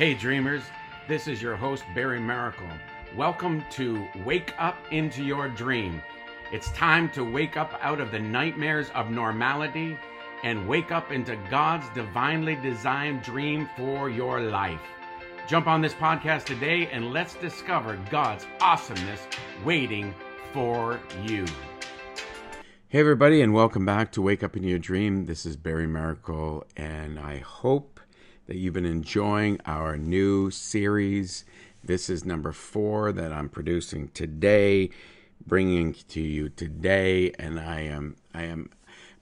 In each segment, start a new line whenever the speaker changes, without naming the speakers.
Hey, dreamers, this is your host, Barry Maracle. Welcome to Wake Up into Your Dream. It's time to wake up out of the nightmares of normality and wake up into God's divinely designed dream for your life. Jump on this podcast today and let's discover God's awesomeness waiting for you. Hey, everybody, and welcome back to Wake Up into Your Dream. This is Barry Maracle, and I hope that you've been enjoying our new series. This is number four that I'm producing today, bringing to you today, and I am I am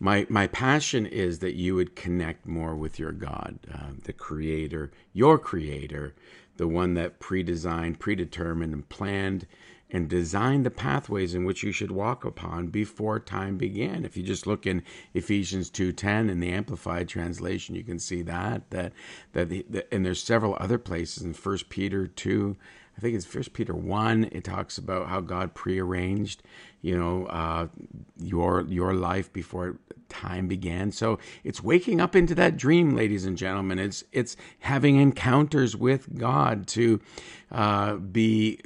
my my passion is that you would connect more with your God, uh, the Creator, your Creator, the one that pre-designed, predetermined, and planned and design the pathways in which you should walk upon before time began. If you just look in Ephesians 2:10 in the amplified translation, you can see that that that the, the, and there's several other places in 1 Peter 2 I think it's First Peter one. It talks about how God prearranged, you know, uh, your your life before time began. So it's waking up into that dream, ladies and gentlemen. It's it's having encounters with God to uh, be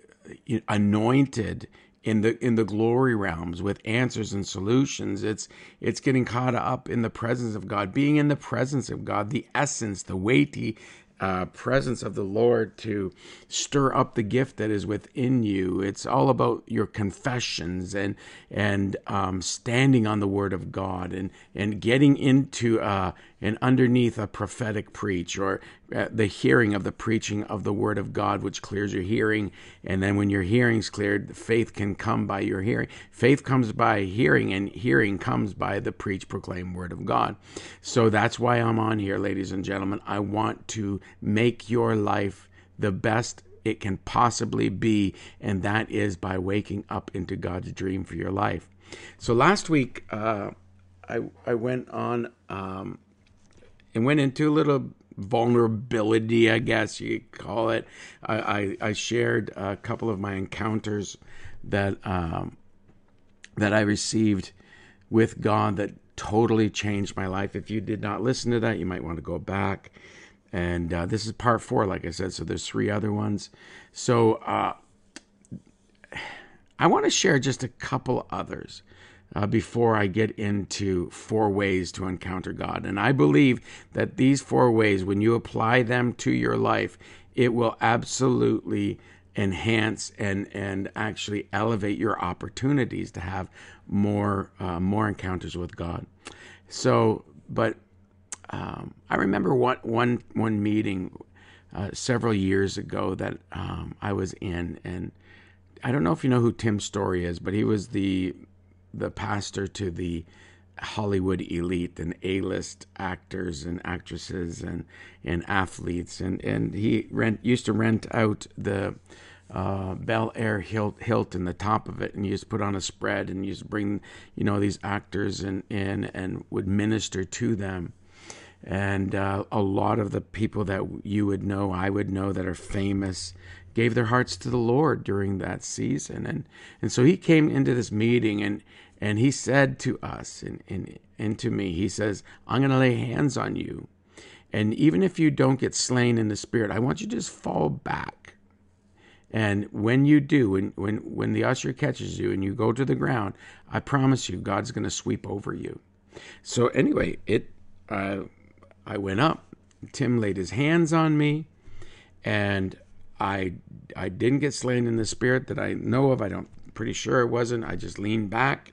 anointed in the in the glory realms with answers and solutions it's it's getting caught up in the presence of god being in the presence of god the essence the weighty uh, presence of the Lord to stir up the gift that is within you. It's all about your confessions and and um, standing on the Word of God and and getting into uh, and underneath a prophetic preach or uh, the hearing of the preaching of the word of God, which clears your hearing. And then when your hearing's cleared, faith can come by your hearing. Faith comes by hearing, and hearing comes by the preach, proclaim word of God. So that's why I'm on here, ladies and gentlemen. I want to make your life the best it can possibly be, and that is by waking up into God's dream for your life. So last week, uh, I I went on. Um, and went into a little vulnerability, I guess you call it. I, I, I, shared a couple of my encounters that um, that I received with God that totally changed my life. If you did not listen to that, you might want to go back. And uh, this is part four, like I said. So there's three other ones. So uh, I want to share just a couple others uh, before I get into four ways to encounter God. And I believe that these four ways, when you apply them to your life, it will absolutely enhance and and actually elevate your opportunities to have more uh, more encounters with God. So, but um, I remember one one one meeting uh, several years ago that um, I was in, and I don't know if you know who Tim Storey is, but he was the the pastor to the Hollywood elite and A-list actors and actresses and and athletes and and he rent used to rent out the uh, Bel Air Hilt, Hilton, the top of it, and you just put on a spread and you just bring you know these actors in in and would minister to them. And uh, a lot of the people that you would know, I would know, that are famous, gave their hearts to the Lord during that season. And and so he came into this meeting and and he said to us and, and, and to me, he says, I'm going to lay hands on you. And even if you don't get slain in the spirit, I want you to just fall back. And when you do, when, when, when the usher catches you and you go to the ground, I promise you, God's going to sweep over you. So anyway, it, uh, I went up. Tim laid his hands on me, and I, I didn't get slain in the spirit that I know of. I don't pretty sure it wasn't. I just leaned back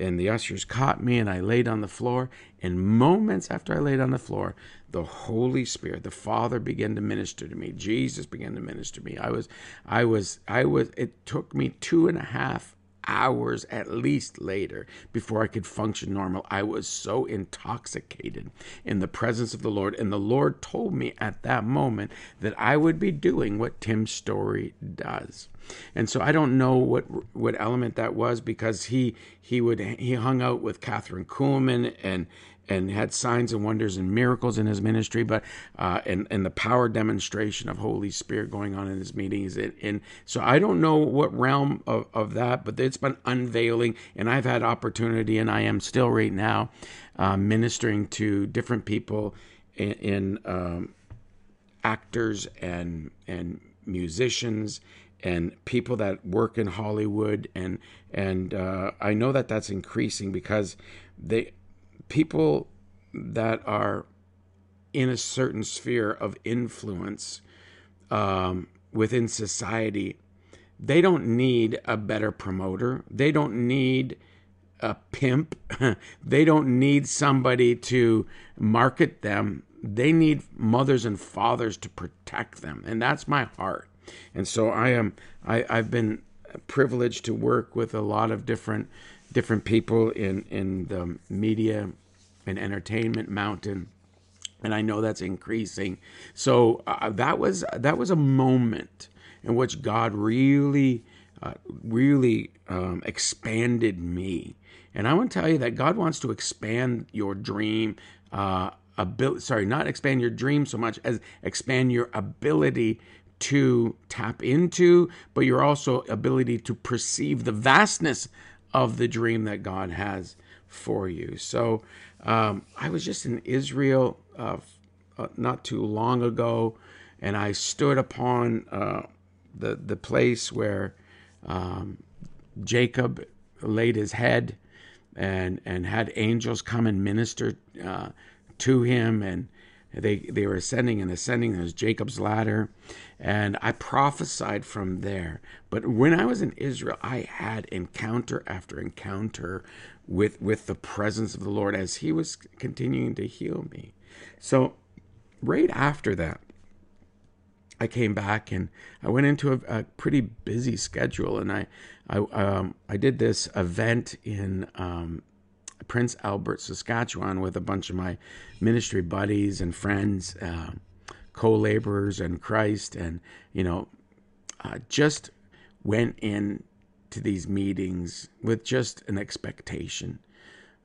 and the ushers caught me and I laid on the floor. And moments after I laid on the floor, the Holy Spirit, the Father began to minister to me. Jesus began to minister to me. I was, I was, I was, it took me two and a half hours at least later before I could function normal. I was so intoxicated in the presence of the Lord. And the Lord told me at that moment that I would be doing what Tim's Storey does. And so I don't know what what element that was because he he would he hung out with Kathryn Kuhlman and and had signs and wonders and miracles in his ministry, but uh, and and the power demonstration of Holy Spirit going on in his meetings. And, and so I don't know what realm of, of that, but it's been unveiling, and I've had opportunity, and I am still right now uh, ministering to different people in, in um, actors and and musicians and people that work in Hollywood and and uh, I know that that's increasing because they people that are in a certain sphere of influence um, within society they don't need a better promoter. They don't need a pimp. They don't need somebody to market them. They need mothers and fathers to protect them and that's my heart. And so i am I, i've been privileged to work with a lot of different different people in in the media entertainment mountain and i know that's increasing. So uh, that was that was a moment in which god really uh, really um, expanded me. And i want to tell you that god wants to expand your dream uh, ability sorry not expand your dream so much as expand your ability to tap into but your also ability to perceive the vastness of the dream that god has for you. So um, i was just in israel uh, uh, not too long ago and i stood upon uh, the, the place where um, jacob laid his head and and had angels come and minister uh, to him and they they were ascending and ascending. There's jacob's ladder and i prophesied from there. But when i was in israel i had encounter after encounter with with the presence of the lord as he was continuing to heal me. So right after that I came back and I went into a, a pretty busy schedule, and I I um, I did this event in um, Prince Albert, Saskatchewan, with a bunch of my ministry buddies and friends, uh, co-laborers in Christ, and you know, uh, just went in to these meetings with just an expectation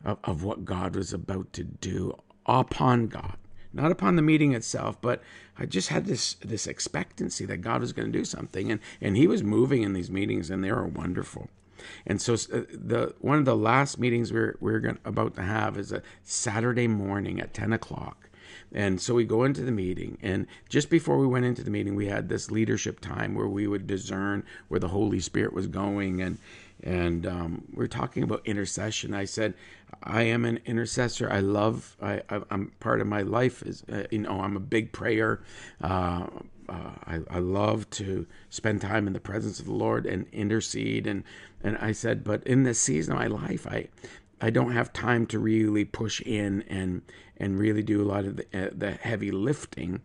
of, of what God was about to do upon God, not upon the meeting itself, but I just had this this expectancy that God was going to do something, and and He was moving in these meetings, and they were wonderful. And so uh, the one of the last meetings we're we're going, about to have is a Saturday morning at ten o'clock. And so we go into the meeting, and just before we went into the meeting, we had this leadership time where we would discern where the Holy Spirit was going, and and um, we're talking about intercession. I said, I am an intercessor. I love. I, am part of my life is uh, you know I'm a big prayer. Uh, uh, I, I love to spend time in the presence of the Lord and intercede. And, and I said, but in this season of my life, I, I don't have time to really push in and, and really do a lot of the, uh, the heavy lifting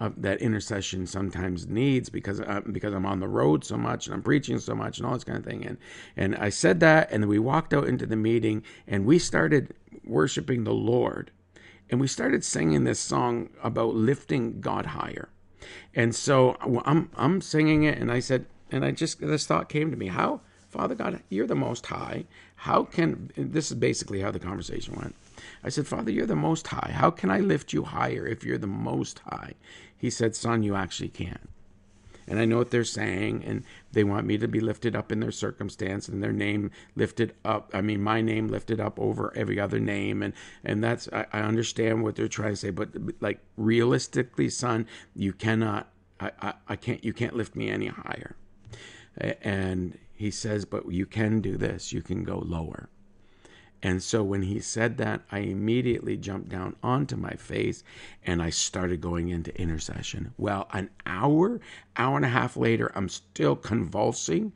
of that intercession sometimes needs because uh, because I'm on the road so much and I'm preaching so much and all this kind of thing. And, and I said that, and then we walked out into the meeting and we started worshiping the Lord. And we started singing this song about lifting God higher. And so I'm I'm singing it, and I said, and I just this thought came to me: How, Father God, you're the Most High. How can this is basically how the conversation went. I said, Father, you're the Most High. How can I lift you higher if you're the Most High? He said, Son, you actually can and I know what they're saying, and they want me to be lifted up in their circumstance and their name lifted up. I mean, my name lifted up over every other name, and and that's I, I understand what they're trying to say, but like realistically, son, you cannot. I, I, I can't. You can't lift me any higher. And he says, but you can do this. You can go lower. And so when he said that, I immediately jumped down onto my face and I started going into intercession. Well, an hour, hour and a half later, I'm still convulsing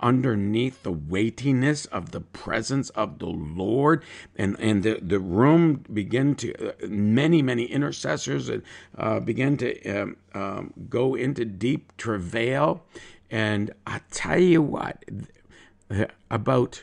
underneath the weightiness of the presence of the Lord and and the, the room began to uh, many many intercessors uh, began to um, um, go into deep travail and I tell you what about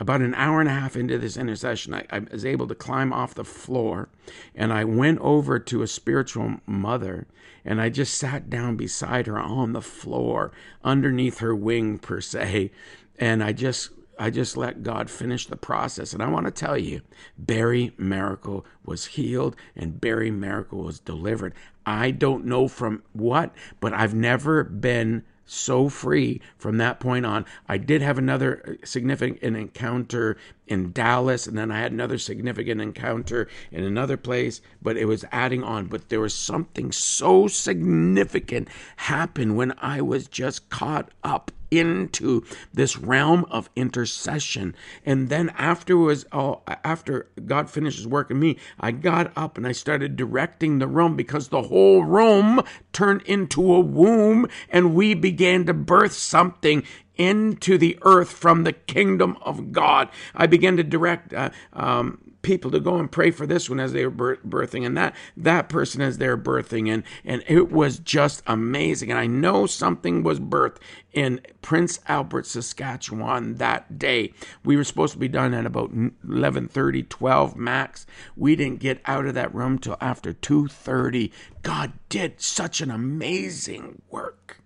about an hour and a half into this intercession, I, I, was able to climb off the floor and I went over to a spiritual mother and I just sat down beside her on the floor underneath her wing, per se. And I just I just let God finish the process. And I want to tell you, Barry Maracle was healed and Barry Maracle was delivered. I don't know from what, but I've never been so free from that point on. I did have another uh, significant encounter in Dallas, and then I had another significant encounter in another place, but it was adding on. But there was something so significant happened when I was just caught up into this realm of intercession. And then afterwards, oh, after God finishes working me, I got up and I started directing the room because the whole room turned into a womb and we began to birth something into the earth from the kingdom of God. I began to direct uh, um, people to go and pray for this one as they were birthing and that that person as they're birthing and and it was just amazing. And i know something was birthed in prince albert saskatchewan that day. We were supposed to be done at about 11:30 12 max. We didn't get out of that room till after 2:30 god did such an amazing work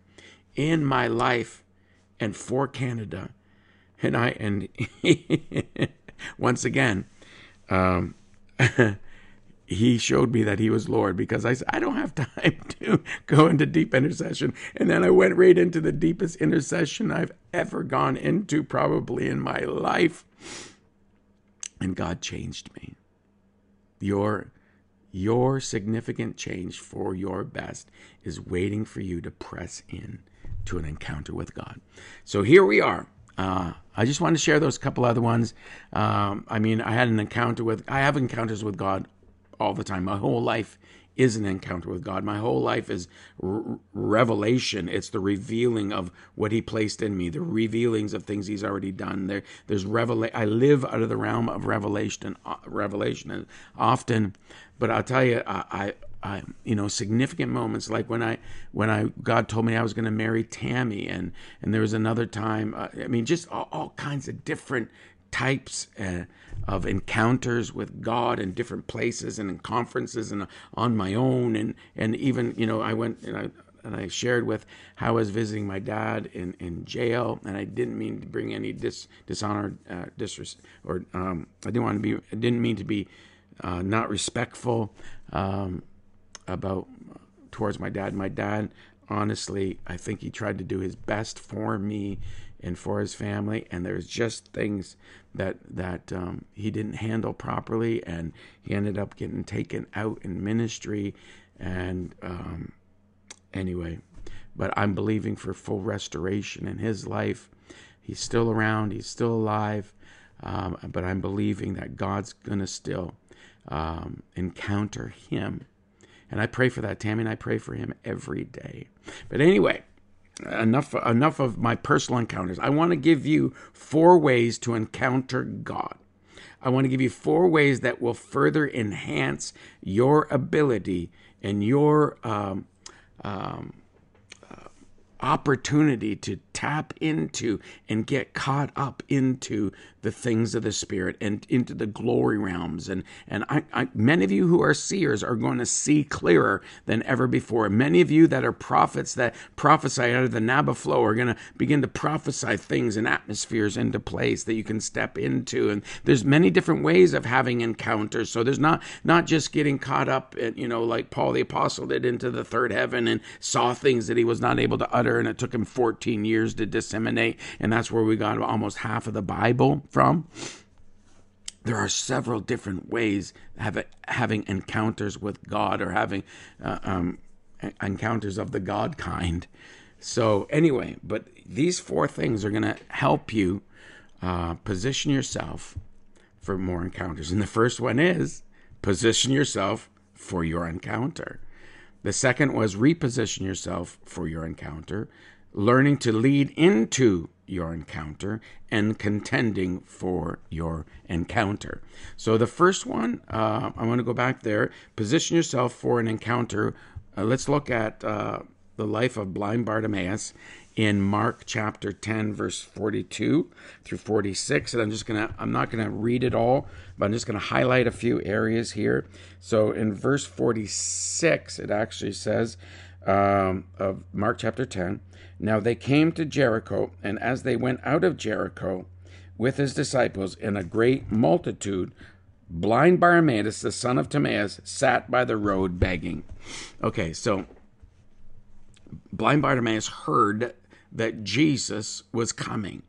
in my life and for Canada. And I and once again, um, he showed me that he was Lord because I said I don't have time to go into deep intercession, and then I went right into the deepest intercession I've ever gone into, probably in my life, and God changed me. Your your significant change for your best is waiting for you to press in to an encounter with God. So here we are. Uh, I just want to share those couple other ones. Um, I mean, I had an encounter with, I have encounters with God all the time. My whole life is an encounter with God. My whole life is revelation. It's the revealing of what He placed in me, the revealings of things He's already done. There, there's revelation. I live out of the realm of revelation, uh, revelation, and often. But I'll tell you, I, I uh, you know significant moments like when I when I God told me I was going to marry Tammy and and there was another time uh, I mean just all, all, kinds of different types uh, of encounters with God in different places and in conferences and on my own and and even you know I went and I and I shared with how I was visiting my dad in, in jail, and I didn't mean to bring any dis, dishonor, uh, disres, or um, I didn't want to be, I didn't mean to be uh, not respectful. Um, about towards my dad. My dad, honestly, I think he tried to do his best for me and for his family, and there's just things that that um, he didn't handle properly, and he ended up getting taken out in ministry. And um, anyway, but I'm believing for full restoration in his life. He's still around. He's still alive. Um, but I'm believing that God's gonna still um, encounter him and I pray for that, Tammy, and I pray for him every day. But anyway, enough enough of my personal encounters. I want to give you four ways to encounter God. I want to give you four ways that will further enhance your ability and your um, um, uh, opportunity to tap into and get caught up into the things of the spirit and into the glory realms. And and I, I, many of you who are seers are going to see clearer than ever before. Many of you that are prophets that prophesy out of the naba flow are going to begin to prophesy things and atmospheres into place that you can step into. And there's many different ways of having encounters. So there's not not just getting caught up you know like paul the apostle did into the third heaven and saw things that he was not able to utter and it took him 14 years to disseminate and that's where we got almost half of the bible from. There are several different ways of having encounters with God or having uh, um, encounters of the God kind. So, anyway, but these four things are going to help you uh, position yourself for more encounters. And the first one is position yourself for your encounter. The second was reposition yourself for your encounter, learning to lead into your encounter and contending for your encounter. So, the first one, uh, I want to go back there. Position yourself for an encounter. Uh, let's look at uh, the life of blind Bartimaeus in Mark chapter 10, verse 42 through 46. And I'm just going to, I'm not going to read it all, but I'm just going to highlight a few areas here. So, in verse 46, it actually says, um, of Mark chapter 10. Now they came to Jericho, and as they went out of Jericho with his disciples in a great multitude, blind Bartimaeus, the son of Timaeus, sat by the road begging. Okay, so blind Bartimaeus heard that Jesus was coming.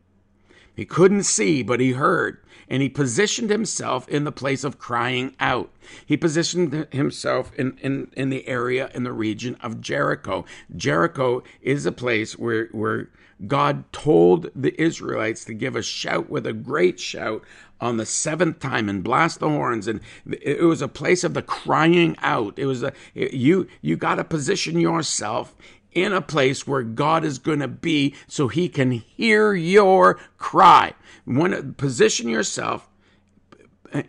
He couldn't see, but he heard. And he positioned himself in the place of crying out. He positioned himself in, in, in the area, in the region of Jericho. Jericho is a place where, where God told the Israelites to give a shout with a great shout on the seventh time and blast the horns and it was a place of the crying out it was a you you got to position yourself in a place where God is going to be so he can hear your cry. When position yourself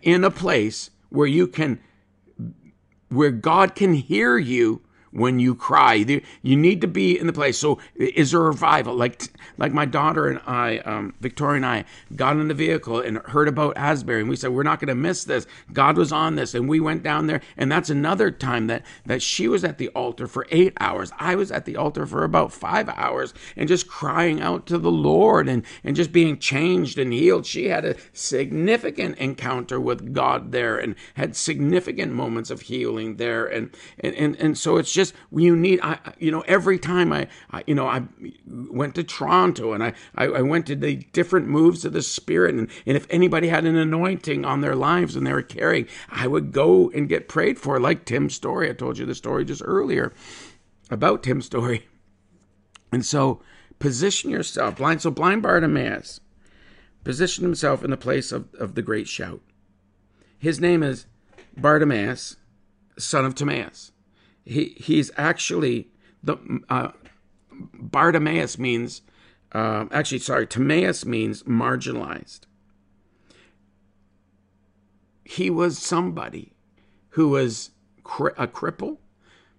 in a place where you can where God can hear you when you cry. You need to be in the place. So is there a revival? Like like my daughter and I, um, Victoria and I, got in the vehicle and heard about Asbury, and we said we're not going to miss this. God was on this, and we went down there, and that's another time that that she was at the altar for eight hours. I was at the altar for about five hours, and just crying out to the Lord and and just being changed and healed. She had a significant encounter with God there, and had significant moments of healing there, and and and, and so it's just just you need I you know every time I, I you know I went to Toronto and I, I, I went to the different moves of the Spirit and and if anybody had an anointing on their lives and they were carrying I would go and get prayed for like Tim's story. I told you the story just earlier about Tim's story. And so position yourself blind so blind Bartimaeus positioned himself in the place of, of the great shout. His name is Bartimaeus son of Timaeus he he's actually the uh, Bartimaeus means uh, actually sorry Timaeus means marginalized. He was somebody who was cri- a cripple.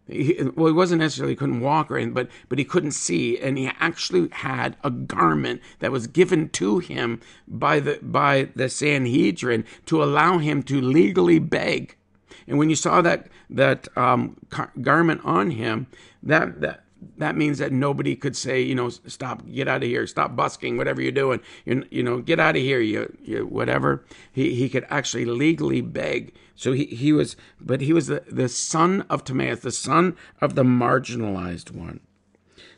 He, well, he wasn't necessarily couldn't walk or anything, but but he couldn't see, and he actually had a garment that was given to him by the by the Sanhedrin to allow him to legally beg and when you saw that that um, garment on him, that that that means that nobody could say, you know, stop, get out of here, stop busking, whatever you're doing, you, you know, get out of here, you, you whatever. He he could actually legally beg. So he, he was, but he was the, the son of Timaeus, the son of the marginalized one.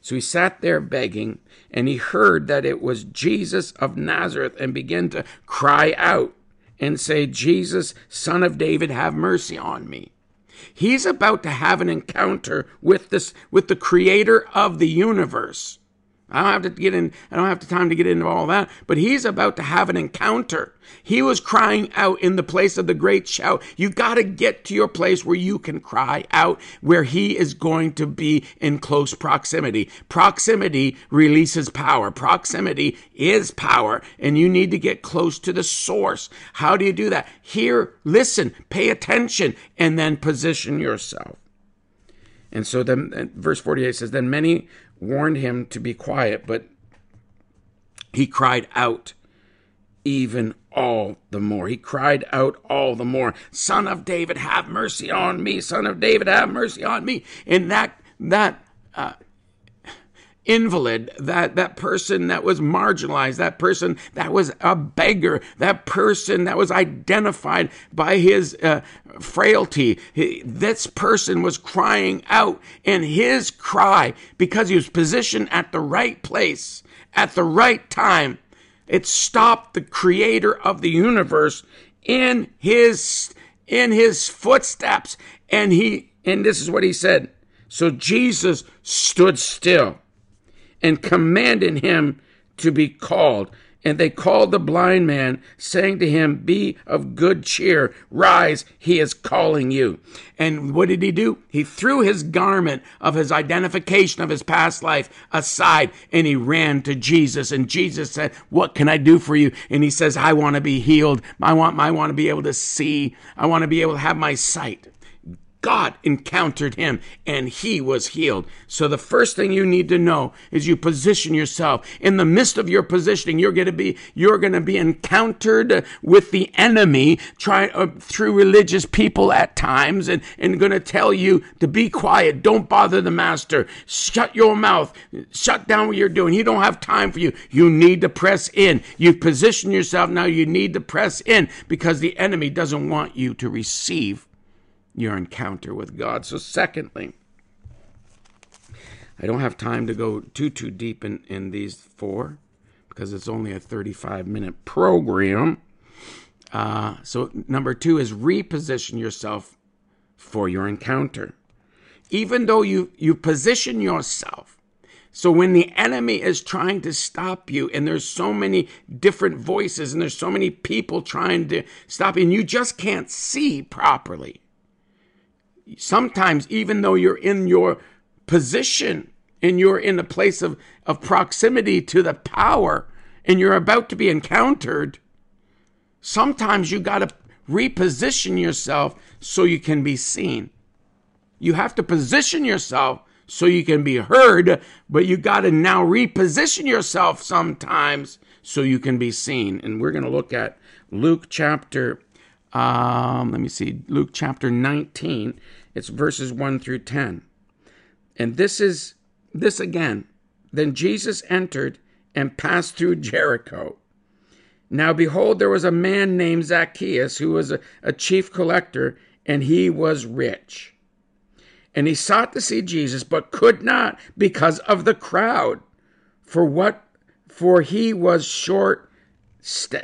So he sat there begging, and he heard that it was Jesus of Nazareth and began to cry out and say, Jesus, son of David, have mercy on me. He's about to have an encounter with this, with the creator of the universe. I don't have to get in, I don't have the time to get into all that, but he's about to have an encounter. He was crying out in the place of the great shout. You got to get to your place where you can cry out, where he is going to be in close proximity. Proximity releases power. Proximity is power, and you need to get close to the source. How do you do that? Hear, listen, pay attention, and then position yourself. And so then verse 48 says, Then many warned him to be quiet, but he cried out even all the more. He cried out all the more, Son of David, have mercy on me. Son of David, have mercy on me. And that, that, uh, invalid, that, that person that was marginalized, that person that was a beggar, that person that was identified by his uh, frailty. He, this person was crying out, and his cry, because he was positioned at the right place, at the right time, it stopped the creator of the universe in his in his footsteps and he and this is what he said. So jesus stood still and commanded him to be called. And they called the blind man, saying to him, Be of good cheer, rise, he is calling you. And what did he do? He threw his garment of his identification of his past life aside and he ran to Jesus. And Jesus said, What can I do for you? And he says, I want to be healed. I want, I want to be able to see. I want to be able to have my sight. God encountered him and he was healed. So the first thing you need to know is you position yourself. In the midst of your positioning, you're going to be, you're going to be encountered with the enemy try, uh, through religious people at times and, and going to tell you to be quiet. Don't bother the master. Shut your mouth. Shut down what you're doing. He don't have time for you. You need to press in. You position yourself now. You need to press in because the enemy doesn't want you to receive your encounter with God. So, secondly, I don't have time to go too too deep in, in these four because it's only a 35 minute program. Uh, so, number two is reposition yourself for your encounter. Even though you, you position yourself, so when the enemy is trying to stop you, and there's so many different voices, and there's so many people trying to stop you, and you just can't see properly. Sometimes, even though you're in your position and you're in a place of, of proximity to the power and you're about to be encountered, sometimes you got to reposition yourself so you can be seen. You have to position yourself so you can be heard, but you got to now reposition yourself sometimes so you can be seen. And we're going to look at Luke chapter, um, let me see, Luke chapter 19. It's verses 1 through 10. And this is, this again. Then Jesus entered and passed through Jericho. Now behold, there was a man named Zacchaeus who was a, a chief collector, and he was rich. And he sought to see Jesus, but could not because of the crowd. For what? For he was short,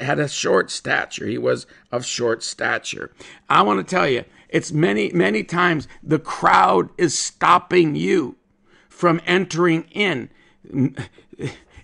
had a short stature. He was of short stature. I want to tell you, it's many, many times the crowd is stopping you from entering in.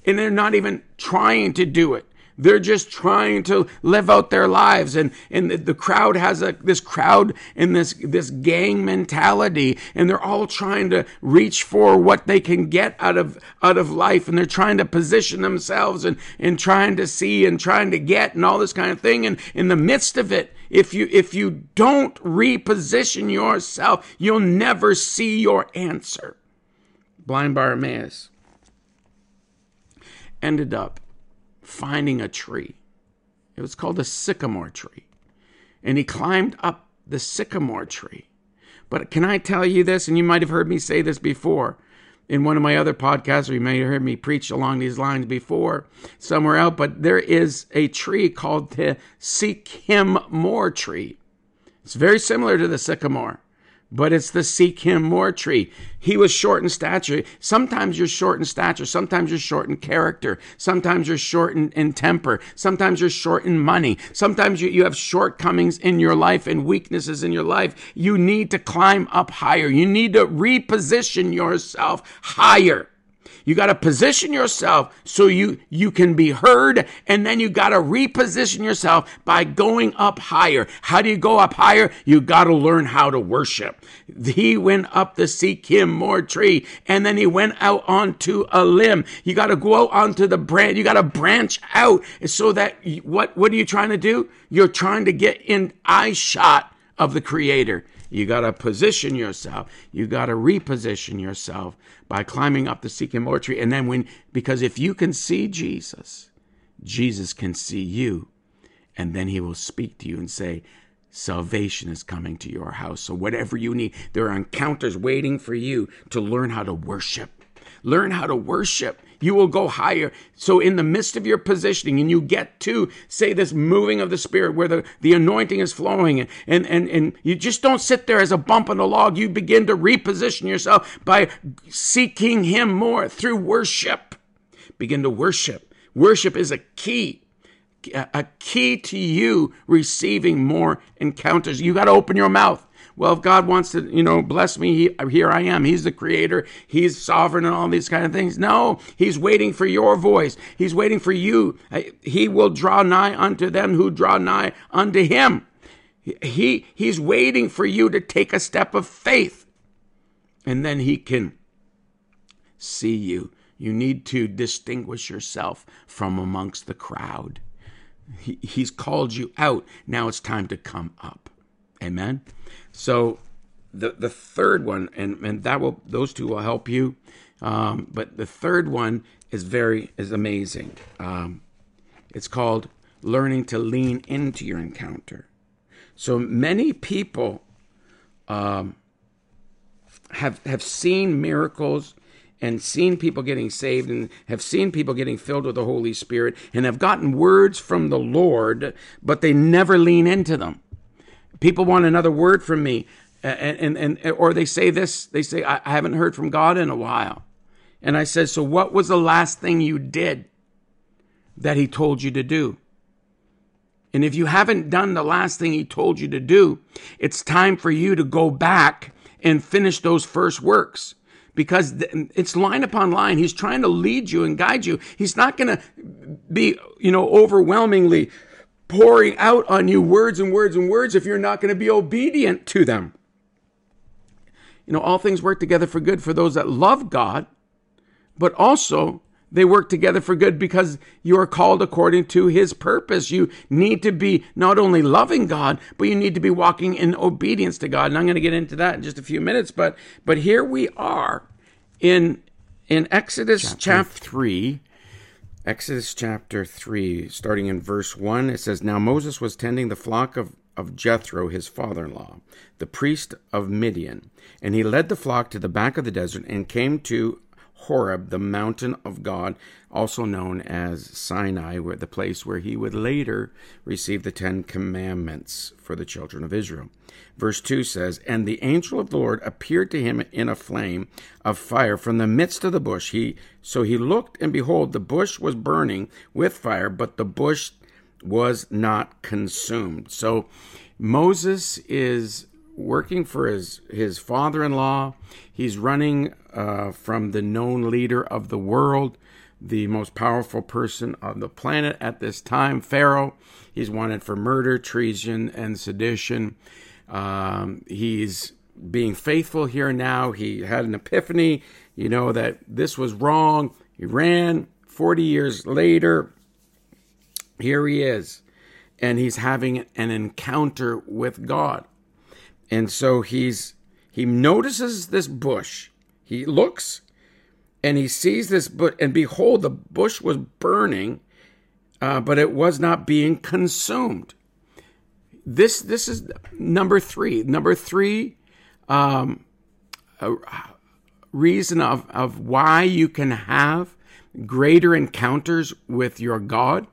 And they're not even trying to do it. They're just trying to live out their lives, and and the, the crowd has a this crowd and this this gang mentality, and they're all trying to reach for what they can get out of out of life, and they're trying to position themselves and and trying to see and trying to get and all this kind of thing. And in the midst of it, if you if you don't reposition yourself, you'll never see your answer. Blind Bartimaeus ended up finding a tree. It was called a sycamore tree. And he climbed up the sycamore tree. But can I tell you this? And you might have heard me say this before in one of my other podcasts, or you may have heard me preach along these lines before somewhere else. But there is a tree called the Seek Him More tree. It's very similar to the sycamore but it's the seek him more tree. He was short in stature. Sometimes you're short in stature. Sometimes you're short in character. Sometimes you're short in, in temper. Sometimes you're short in money. Sometimes you, you have shortcomings in your life and weaknesses in your life. You need to climb up higher. You need to reposition yourself higher. You got to position yourself so you you can be heard and then you got to reposition yourself by going up higher. How do you go up higher? You got to learn how to worship. He went up the seek him more tree and then he went out onto a limb. You got to go out onto the branch. You got to branch out so that what what are you trying to do? You're trying to get in eye shot of the creator. You got to position yourself. You got to reposition yourself by climbing up the sycamore tree. And then when, because if you can see Jesus, Jesus can see you. And then he will speak to you and say, Salvation is coming to your house. So, whatever you need, there are encounters waiting for you to learn how to worship. Learn how to worship you will go higher. So in the midst of your positioning and you get to say this moving of the spirit where the, the anointing is flowing and, and, and, and you just don't sit there as a bump on the log. You begin to reposition yourself by seeking him more through worship. Begin to worship. Worship is a key a key to you receiving more encounters. You got to open your mouth well, if God wants to, you know, bless me, he, here I am. He's the creator. He's sovereign and all these kind of things. No, he's waiting for your voice. He's waiting for you. He will draw nigh unto them who draw nigh unto him. He, he's waiting for you to take a step of faith. And then he can see you. You need to distinguish yourself from amongst the crowd. He, he's called you out. Now it's time to come up. Amen. So the the third one, and and that will those two will help you. Um, but the third one is very is amazing. Um, it's called learning to lean into your encounter. So many people um, have have seen miracles and seen people getting saved and have seen people getting filled with the Holy Spirit and have gotten words from the Lord, but they never lean into them. People want another word from me. And, and, and or they say this, they say, I haven't heard from God in a while. And I said, So what was the last thing you did? that he told you to do. And if you haven't done the last thing he told you to do, it's time for you to go back and finish those first works because it's line upon line. He's trying to lead you and guide you. He's not going to be, you know, overwhelmingly pouring out on you words and words and words if you're not going to be obedient to them. You know, all things work together for good for those that love God, but also they work together for good because you are called according to his purpose. You need to be not only loving God, but you need to be walking in obedience to God. And I'm going to get into that in just a few minutes, but but here we are in in Exodus chapter, chapter 3 Exodus chapter 3, starting in verse 1, it says, Now Moses was tending the flock of, of Jethro, his father in law, the priest of Midian. And he led the flock to the back of the desert and came to Horeb, the mountain of God, also known as Sinai, where the place where he would later receive the Ten Commandments for the children of Israel. Verse 2 says, And the angel of the Lord appeared to him in a flame of fire from the midst of the bush. He so he looked, and behold, the bush was burning with fire, but the bush was not consumed. So Moses is working for his his father-in-law. He's running uh, from the known leader of the world, the most powerful person on the planet at this time, Pharaoh. He's wanted for murder, treason, and sedition. Um, he's being faithful here now. He had an epiphany, you know, that this was wrong. He ran. 40 years later, here he is, and he's having an encounter with God. And so he's he notices this bush. He looks and he sees this bush, and behold, the bush was burning, uh, but it was not being consumed. This this is number three. Number three um, reason of, of why you can have greater encounters with your God,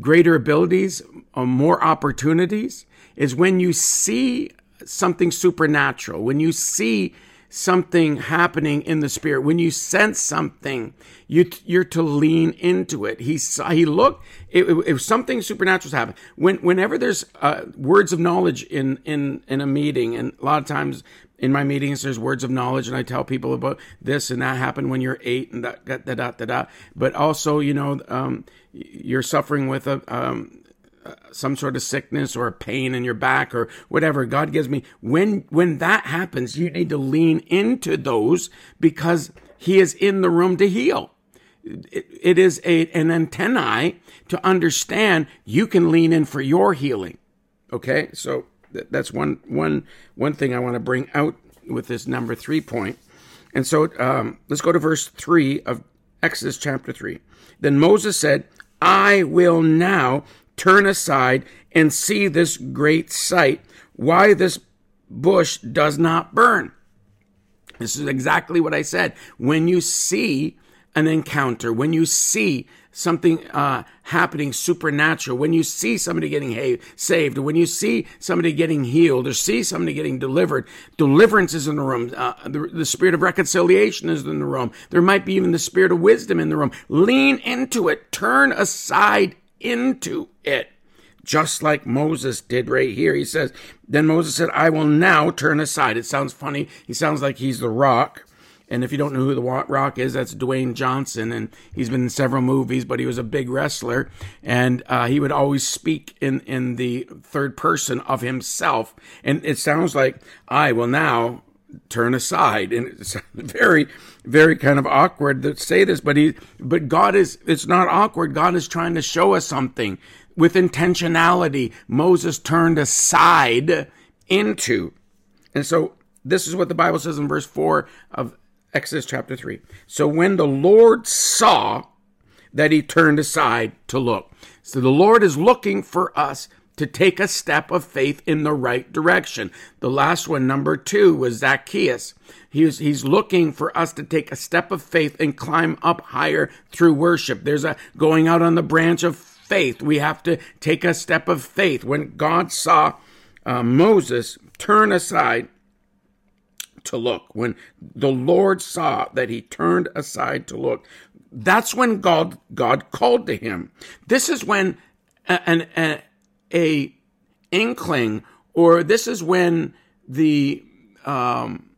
greater abilities, uh, more opportunities, is when you see something supernatural, when you see something happening in the spirit, when you sense something, you you're to lean into it. He saw, he looked. If something supernatural happening, when whenever there's uh, words of knowledge in in in a meeting, and a lot of times in my meetings there's words of knowledge, and I tell people about this and that happened when you're eight and that da da da da. da. But also, you know, um, you're suffering with a um, some sort of sickness or a pain in your back or whatever God gives me. When when that happens, you need to lean into those because He is in the room to heal. it, it is a, an antennae to understand you can lean in for your healing. Okay, so that's one one one thing I want to bring out with this number three point. And so um, let's go to verse three of Exodus chapter three. Then Moses said, "I will now turn aside and see this great sight, why this bush does not burn. This is exactly what I said. When you see an encounter, when you see something uh, happening supernatural, when you see somebody getting ha- saved, when you see somebody getting healed, or see somebody getting delivered, deliverance is in the room. Uh, the, the spirit of reconciliation is in the room. There might be even the spirit of wisdom in the room. Lean into it. Turn aside into it. Just like Moses did right here. He says, Then Moses said, I will now turn aside. It sounds funny. He sounds like he's the rock. And if you don't know who the Rock is, that's Dwayne Johnson, and he's been in several movies. But he was a big wrestler, and uh, he would always speak in in the third person of himself. And it sounds like I will now turn aside, and it's very very kind of awkward to say this, but he, but God is, it's not awkward. God is trying to show us something with intentionality. Moses turned aside into. And so this is what the Bible says in verse 4 of Exodus chapter 3. So when the Lord saw that he turned aside to look. So the Lord is looking for us to take a step of faith in the right direction. The last one, number two, was Zacchaeus. He's, he's looking for us to take a step of faith and climb up higher through worship. There's a going out on the branch of faith. We have to take a step of faith. When God saw uh, Moses turn aside to look, when the Lord saw that he turned aside to look, that's when God God called to him. This is when an, a inkling, or this is when the um,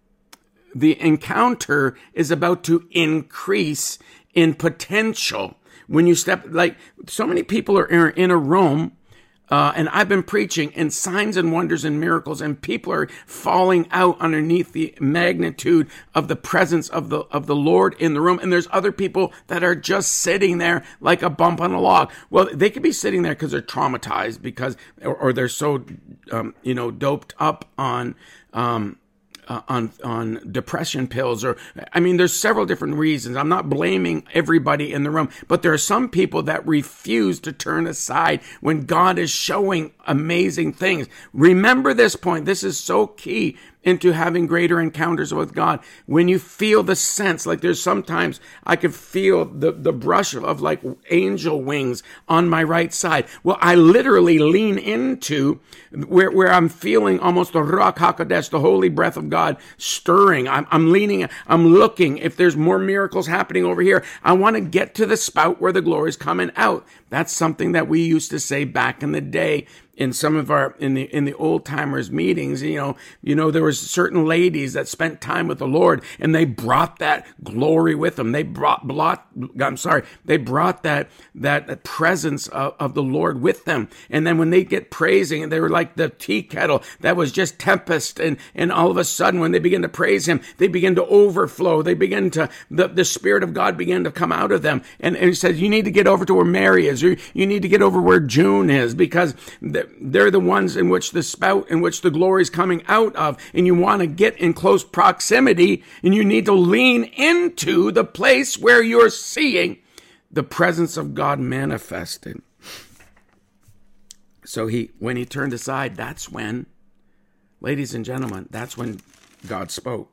the encounter is about to increase in potential. When you step, like so many people are in a room uh, and I've been preaching and signs and wonders and miracles, and people are falling out underneath the magnitude of the presence of the of the Lord in the room. And there's other people that are just sitting there like a bump on a log. Well, they could be sitting there because they're traumatized because, or, or they're so, um, you know, doped up on. Um, uh, on on depression pills or I mean there's several different reasons. I'm not blaming everybody in the room, but there are some people that refuse to turn aside when God is showing amazing things. Remember this point. This is so key into having greater encounters with God. When you feel the sense, like there's sometimes I could feel the, the brush of like angel wings on my right side. Well, I literally lean into where, where I'm feeling almost the Ruach HaKodesh, the holy breath of God stirring. I'm, I'm leaning, I'm looking. If there's more miracles happening over here, I want to get to the spout where the glory is coming out. That's something that we used to say back in the day in some of our in the in the old timers meetings you know you know there was certain ladies that spent time with the lord and they brought that glory with them. They brought brought i'm sorry they brought that that presence of, of the lord with them. And then when they get praising and they were like the tea kettle that was just tempest and and all of a sudden when they begin to praise him they begin to overflow. They begin to the, the spirit of god began to come out of them. And, and he says you need to get over to where mary is. Or you need to get over where june is because the, they're the ones in which the spout in which the glory is coming out of. And you want to get in close proximity and you need to lean into the place where you're seeing the presence of God manifested. So he, when he turned aside, that's when, ladies and gentlemen, that's when God spoke.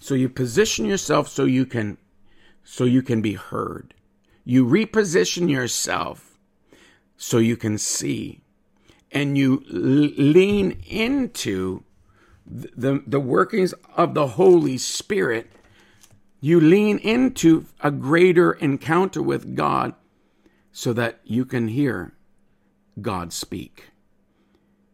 So you position yourself so you can, so you can be heard. You reposition yourself so you can see and you lean into the, the workings of the Holy Spirit, you lean into a greater encounter with God so that you can hear God speak.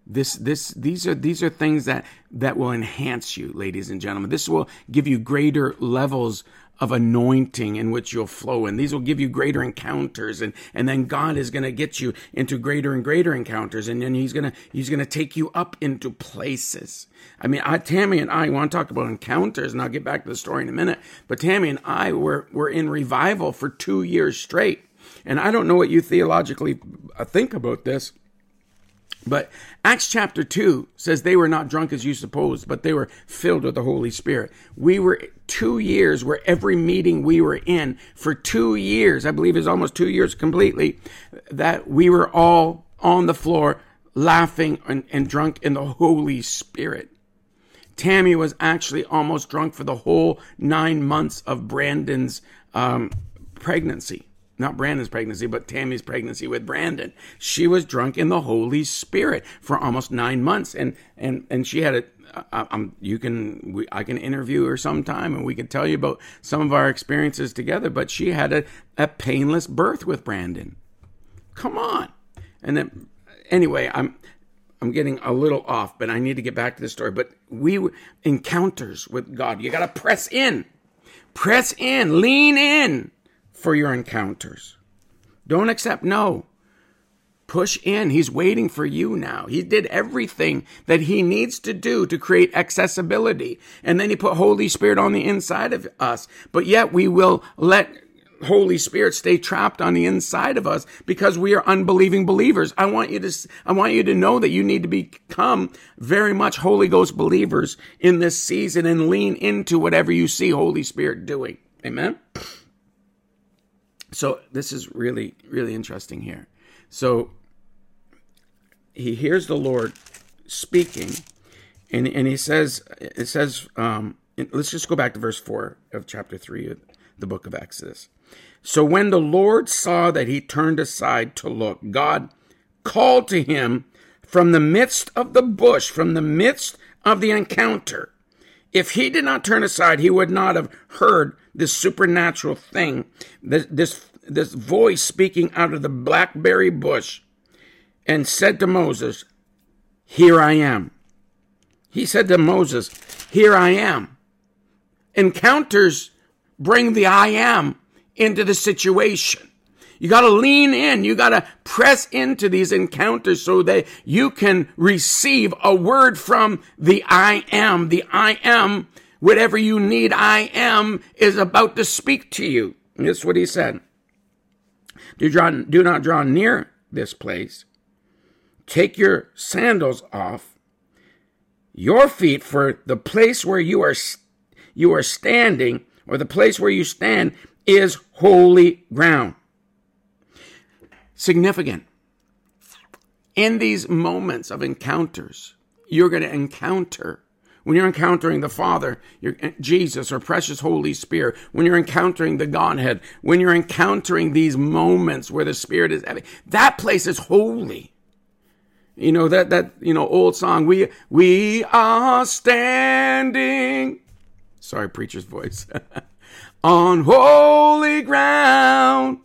This, this, these are, these are things that, that will enhance you, ladies and gentlemen. This will give you greater levels of anointing in which you'll flow in. These will give you greater encounters and, and then God is going to get you into greater and greater encounters and then he's going to, he's going to take you up into places. I mean, I, Tammy and I want to talk about encounters and I'll get back to the story in a minute, but Tammy and I were, were in revival for two years straight. And I don't know what you theologically uh, think about this, but Acts chapter 2 says they were not drunk as you suppose, but they were filled with the Holy Spirit. We were two years where every meeting we were in for two years, I believe is almost two years completely, that we were all on the floor laughing and, and drunk in the Holy Spirit. Tammy was actually almost drunk for the whole nine months of Brandon's um, pregnancy not Brandon's pregnancy, but Tammy's pregnancy with Brandon. She was drunk in the Holy Spirit for almost nine months, and and and she had a. I'm, you can we, I can interview her sometime, and we can tell you about some of our experiences together. But she had a, a painless birth with Brandon. Come on, and then anyway, I'm I'm getting a little off, but I need to get back to the story. But we encounters with God. You got to press in, press in, lean in for your encounters. Don't accept no. Push in. He's waiting for you now. He did everything that he needs to do to create accessibility. And then he put Holy Spirit on the inside of us. But yet we will let Holy Spirit stay trapped on the inside of us because we are unbelieving believers. I want you to, I want you to know that you need to become very much Holy Ghost believers in this season and lean into whatever you see Holy Spirit doing. Amen. So this is really, really interesting here. So he hears the Lord speaking, and, and he says, it says, um, let's just go back to verse 4 of chapter 3 of the book of Exodus. So when the Lord saw that he turned aside to look, God called to him from the midst of the bush, from the midst of the encounter. If he did not turn aside, he would not have heard this supernatural thing, this, this, this voice speaking out of the blackberry bush, and said to Moses, Here I am. He said to Moses, Here I am. Encounters bring the I am into the situation. You got to lean in. You got to press into these encounters so that you can receive a word from the I am. The I am, whatever you need, I am is about to speak to you. And that's what he said. Do, draw, do not draw near this place. Take your sandals off your feet for the place where you are you are standing or the place where you stand is holy ground significant. In these moments of encounters, you're going to encounter when you're encountering the Father, your, eh, Jesus or precious Holy Spirit, when you're encountering the Godhead, when you're encountering these moments where the Spirit is at, that place is holy. You know that that you know old song we we are standing. Sorry, preacher's voice. on holy ground.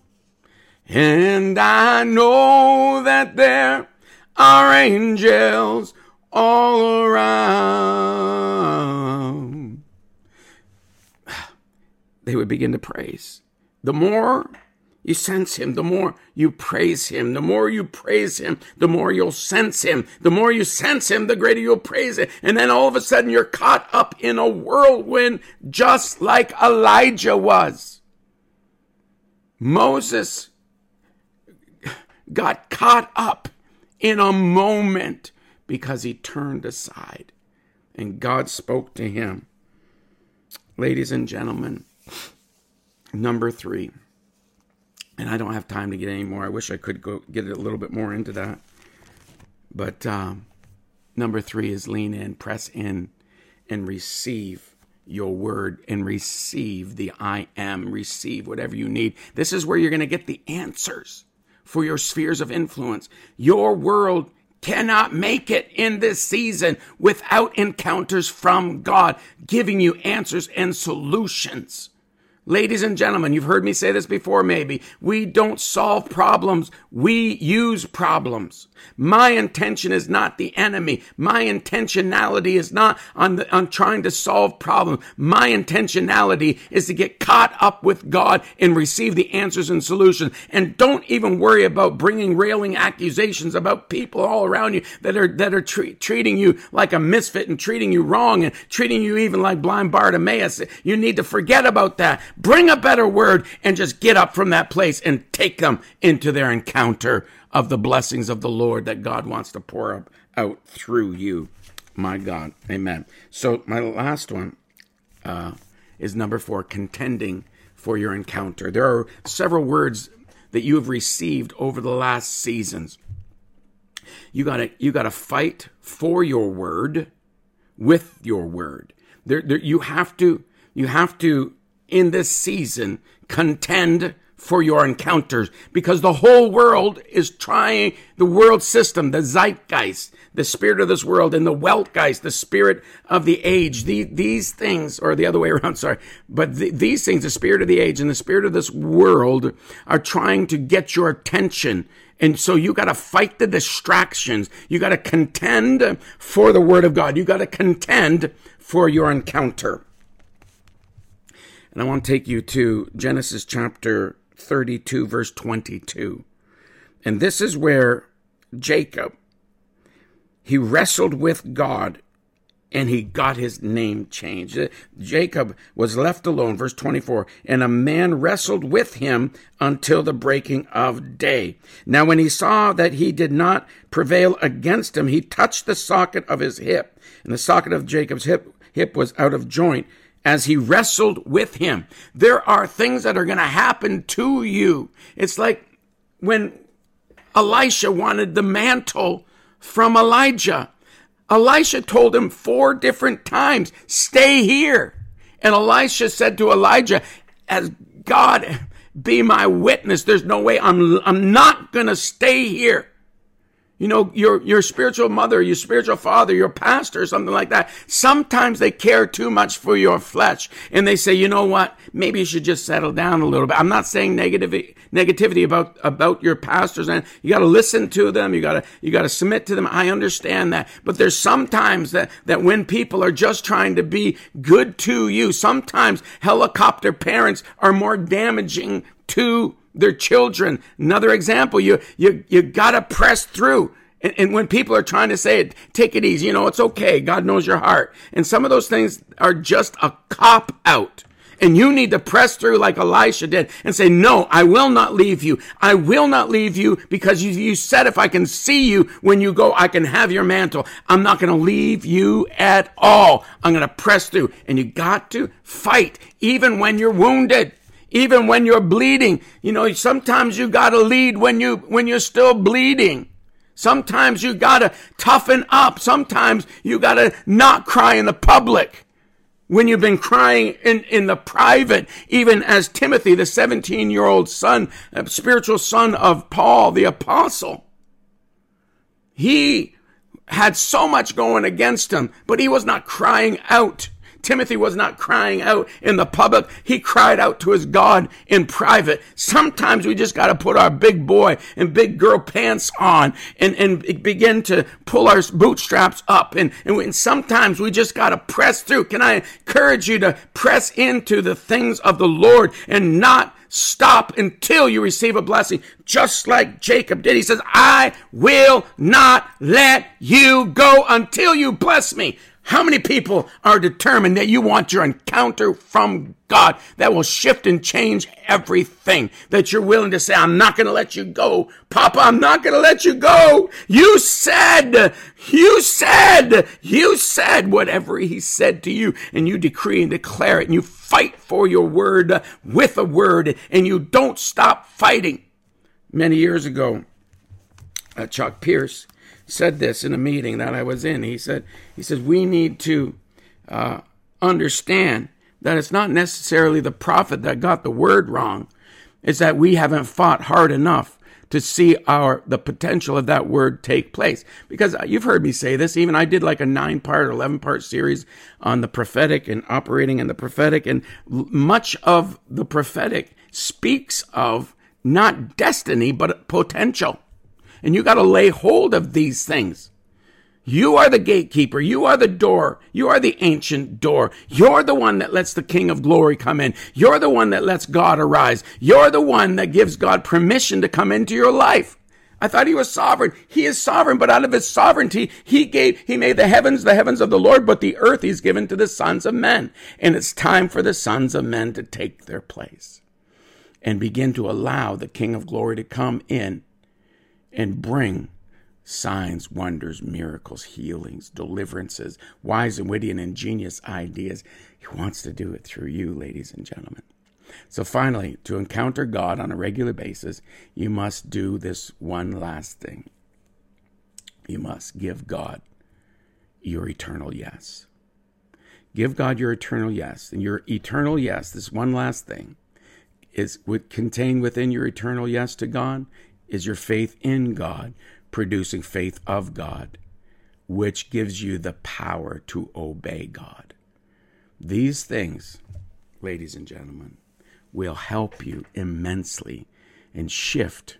And I know that there are angels all around. They would begin to praise. The more you sense him, the more you praise him. The more you praise him, the more you'll sense him. The more you sense him, the greater you'll praise it. And then all of a sudden you're caught up in a whirlwind just like Elijah was. Moses got caught up in a moment because he turned aside and God spoke to him. Ladies and gentlemen, number three, and I don't have time to get any more. I wish I could go get a little bit more into that. But um, number three is lean in, press in, and receive your word and receive the I am, receive whatever you need. This is where you're going to get the answers for your spheres of influence. Your world cannot make it in this season without encounters from God giving you answers and solutions. Ladies and gentlemen, you've heard me say this before maybe. We don't solve problems. We use problems. My intention is not the enemy. My intentionality is not on, the, on trying to solve problems. My intentionality is to get caught up with God and receive the answers and solutions. And don't even worry about bringing railing accusations about people all around you that are, that are tre- treating you like a misfit and treating you wrong and treating you even like blind Bartimaeus. You need to forget about that bring a better word, and just get up from that place and take them into their encounter of the blessings of the Lord that God wants to pour out through you. My God. Amen. So, my last one uh, is number four contending for your encounter. There are several words that you have received over the last seasons. You gotta, you gotta fight for your word with your word. There, there, you have to, you have to in this season contend for your encounters because the whole world is trying the world system, the zeitgeist, the spirit of this world, and the weltgeist, the spirit of the age. The, these things, or the other way around, sorry, but the, these things, the spirit of the age and the spirit of this world, are trying to get your attention. And so you got to fight the distractions. You got to contend for the word of God. You got to contend for your encounter. And I want to take you to Genesis chapter 32, verse 22. And this is where Jacob, he wrestled with God and he got his name changed. Uh, Jacob was left alone, verse 24, and a man wrestled with him until the breaking of day. Now, when he saw that he did not prevail against him, he touched the socket of his hip, and the socket of Jacob's hip, hip was out of joint as he wrestled with him. There are things that are going to happen to you. It's like when Elisha wanted the mantle from Elijah. Elisha told him four different times, stay here. And Elisha said to Elijah, as God be my witness, there's no way I'm, I'm not going to stay here. You know, your, your spiritual mother, your spiritual father, your pastor, something like that. Sometimes they care too much for your flesh and they say, you know what? Maybe you should just settle down a little bit. I'm not saying negative, negativity about, about your pastors and you got to listen to them. You got to, you got to submit to them. I understand that. But there's sometimes that, that when people are just trying to be good to you, sometimes helicopter parents are more damaging to their children. Another example, you, you, you gotta press through. And, and, when people are trying to say it, take it easy, you know, it's okay. God knows your heart. And some of those things are just a cop out. And you need to press through like Elisha did and say, no, I will not leave you. I will not leave you because you, you said if I can see you when you go, I can have your mantle. I'm not going to leave you at all. I'm going to press through. And you got to fight even when you're wounded even when you're bleeding. You know, sometimes you gotta lead when you, when you're still bleeding. Sometimes you gotta toughen up. Sometimes you gotta not cry in the public when you've been crying in, in the private, even as Timothy, the 17 year old son, uh, spiritual son of Paul, the apostle. He had so much going against him, but he was not crying out. Timothy was not crying out in the public. He cried out to his God in private. Sometimes we just got to put our big boy and big girl pants on and, and begin to pull our bootstraps up. And, and sometimes we just got to press through. Can I encourage you to press into the things of the Lord and not stop until you receive a blessing, just like Jacob did. He says, I will not let you go until you bless me. How many people are determined that you want your encounter from God that will shift and change everything? That you're willing to say, I'm not going to let you go. Papa, I'm not going to let you go. You said, you said, you said whatever he said to you and you decree and declare it and you fight for your word with a word and you don't stop fighting. Many years ago, uh, Chuck Pierce, said this in a meeting that I was in. He said, he says, we need to uh, understand that it's not necessarily the prophet that got the word wrong. It's that we haven't fought hard enough to see our the potential of that word take place. Because you've heard me say this. Even I did like a nine part, eleven part series on the prophetic and operating in the prophetic, and much of the prophetic speaks of not destiny but potential. And you got to lay hold of these things. You are the gatekeeper. You are the door. You are the ancient door. You're the one that lets the King of glory come in. You're the one that lets God arise. You're the one that gives God permission to come into your life. I thought he was sovereign. He is sovereign, but out of his sovereignty, he gave, he made the heavens the heavens of the Lord, but the earth he's given to the sons of men. And it's time for the sons of men to take their place and begin to allow the King of glory to come in and bring signs, wonders, miracles, healings, deliverances, wise and witty and ingenious ideas. He wants to do it through you, ladies and gentlemen. So, finally, to encounter God on a regular basis, you must do this one last thing. You must give God your eternal yes. Give God your eternal yes. And your eternal yes, this one last thing, is would contain within your eternal yes to God is your faith in God, producing faith of God, which gives you the power to obey God. These things, ladies and gentlemen, will help you immensely and shift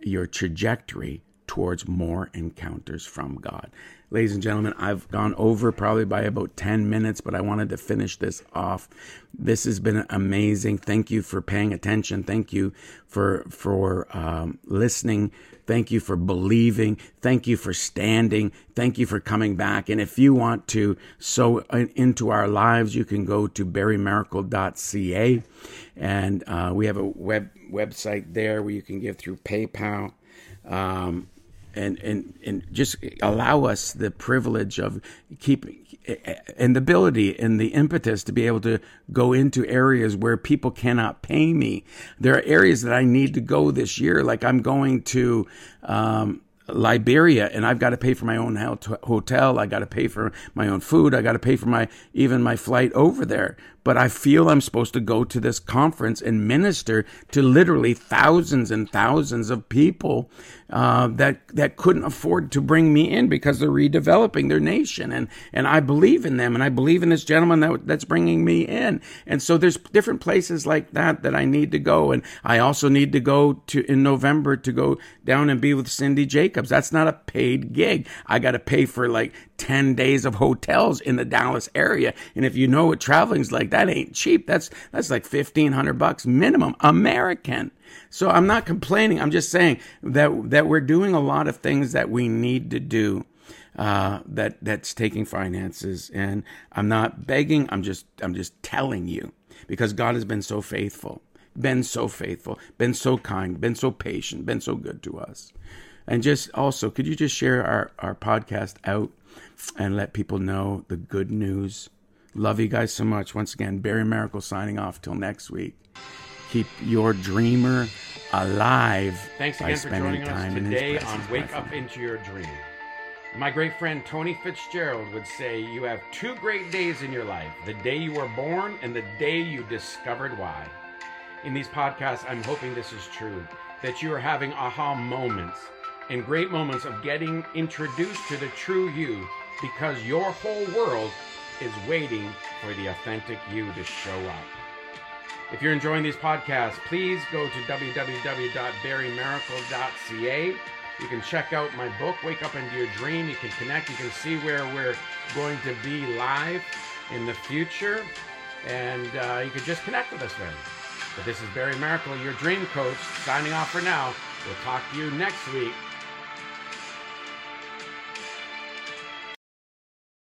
your trajectory towards more encounters from God. Ladies and gentlemen, I've gone over probably by about 10 minutes, but I wanted to finish this off. This has been amazing. Thank you for paying attention. Thank you for, for um, listening. Thank you for believing. Thank you for standing. Thank you for coming back. And if you want to sow into our lives, you can go to barrymaracle.ca. And uh, we have a web website there where you can give through PayPal. Um, and and and just allow us the privilege of keeping and the ability and the impetus to be able to go into areas where people cannot pay me. There are areas that I need to go this year, like I'm going to um, Liberia and I've got to pay for my own hotel. I got to pay for my own food. I got to pay for my, even my flight over there. But I feel I'm supposed to go to this conference and minister to literally thousands and thousands of people uh, that that couldn't afford to bring me in because they're redeveloping their nation, and and I believe in them, and I believe in this gentleman that that's bringing me in, and so there's different places like that that I need to go, and I also need to go to in November to go down and be with Cindy Jacobs. That's not a paid gig. I got to pay for like 10 days of hotels in the Dallas area. And if you know what traveling's like, that ain't cheap. That's, that's like 1500 bucks minimum American. So I'm not complaining. I'm just saying that, that we're doing a lot of things that we need to do. Uh, that that's taking finances, and I'm not begging. I'm just I'm just telling you because God has been so faithful, been so faithful, been so kind, been so patient, been so good to us. And just also, could you just share our, our podcast out and let people know the good news. Love you guys so much. Once again, Barry Maracle signing off till next week. Keep your dreamer alive.
Thanks again for joining us today on Wake Up Into Your Dream. My great friend Tony Fitzgerald would say, You have two great days in your life the day you were born and the day you discovered why. In these podcasts, I'm hoping this is true, that you are having aha moments and great moments of getting introduced to the true you because your whole world is waiting for the authentic you to show up. If you're enjoying these podcasts, please go to www.barrymaracle.ca. You can check out my book, Wake Up Into Your Dream. You can connect. You can see where we're going to be live in the future. And uh, you can just connect with us then. But this is Barry Maracle, your dream coach, signing off for now. We'll talk to you next week